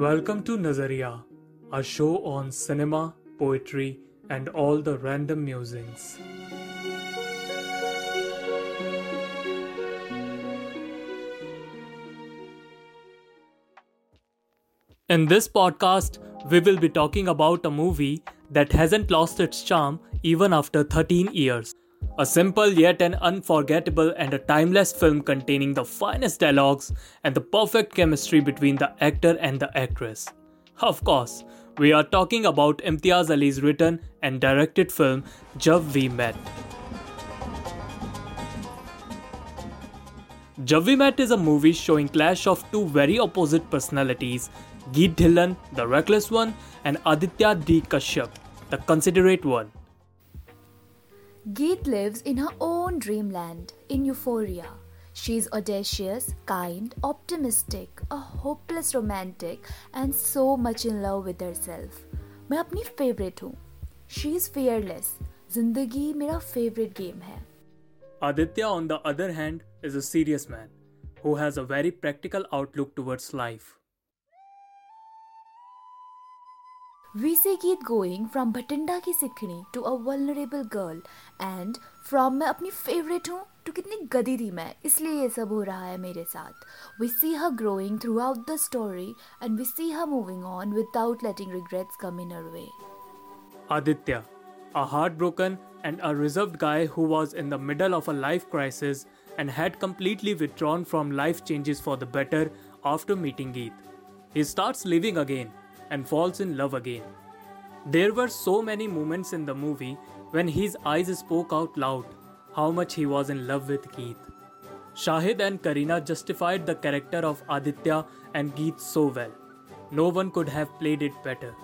Welcome to Nazariya, a show on cinema, poetry, and all the random musings. In this podcast, we will be talking about a movie that hasn't lost its charm even after 13 years. A simple yet an unforgettable and a timeless film containing the finest dialogues and the perfect chemistry between the actor and the actress. Of course, we are talking about Imtiaz Ali's written and directed film Jab We Met. Jab We Met is a movie showing clash of two very opposite personalities, Geet Dhillon, the reckless one, and Aditya D. Kashyap, the considerate one. Geet lives in her own dreamland, in euphoria. She's audacious, kind, optimistic, a hopeless romantic, and so much in love with herself. मैं अपनी favourite हूँ she is fearless जिंदगी मेरा favourite game है Aditya, on the other hand, is a serious man who has a very practical outlook towards life. We see Geet going from Bhatinda की सिखनी to a vulnerable girl and from मैं अपनी favorite हूँ to कितनी गदी थी मैं इसलिए ये सब हो रहा है मेरे साथ We see her growing throughout the story and we see her moving on without letting regrets come in her way. Aditya, a heartbroken and a reserved guy who was in the middle of a life crisis and had completely withdrawn from life changes for the better after meeting Geet. He starts living again and falls in love again. There were so many moments in the movie when his eyes spoke out loud how much he was in love with Geet. Shahid and Kareena justified the character of Aditya and Geet so well. No one could have played it better.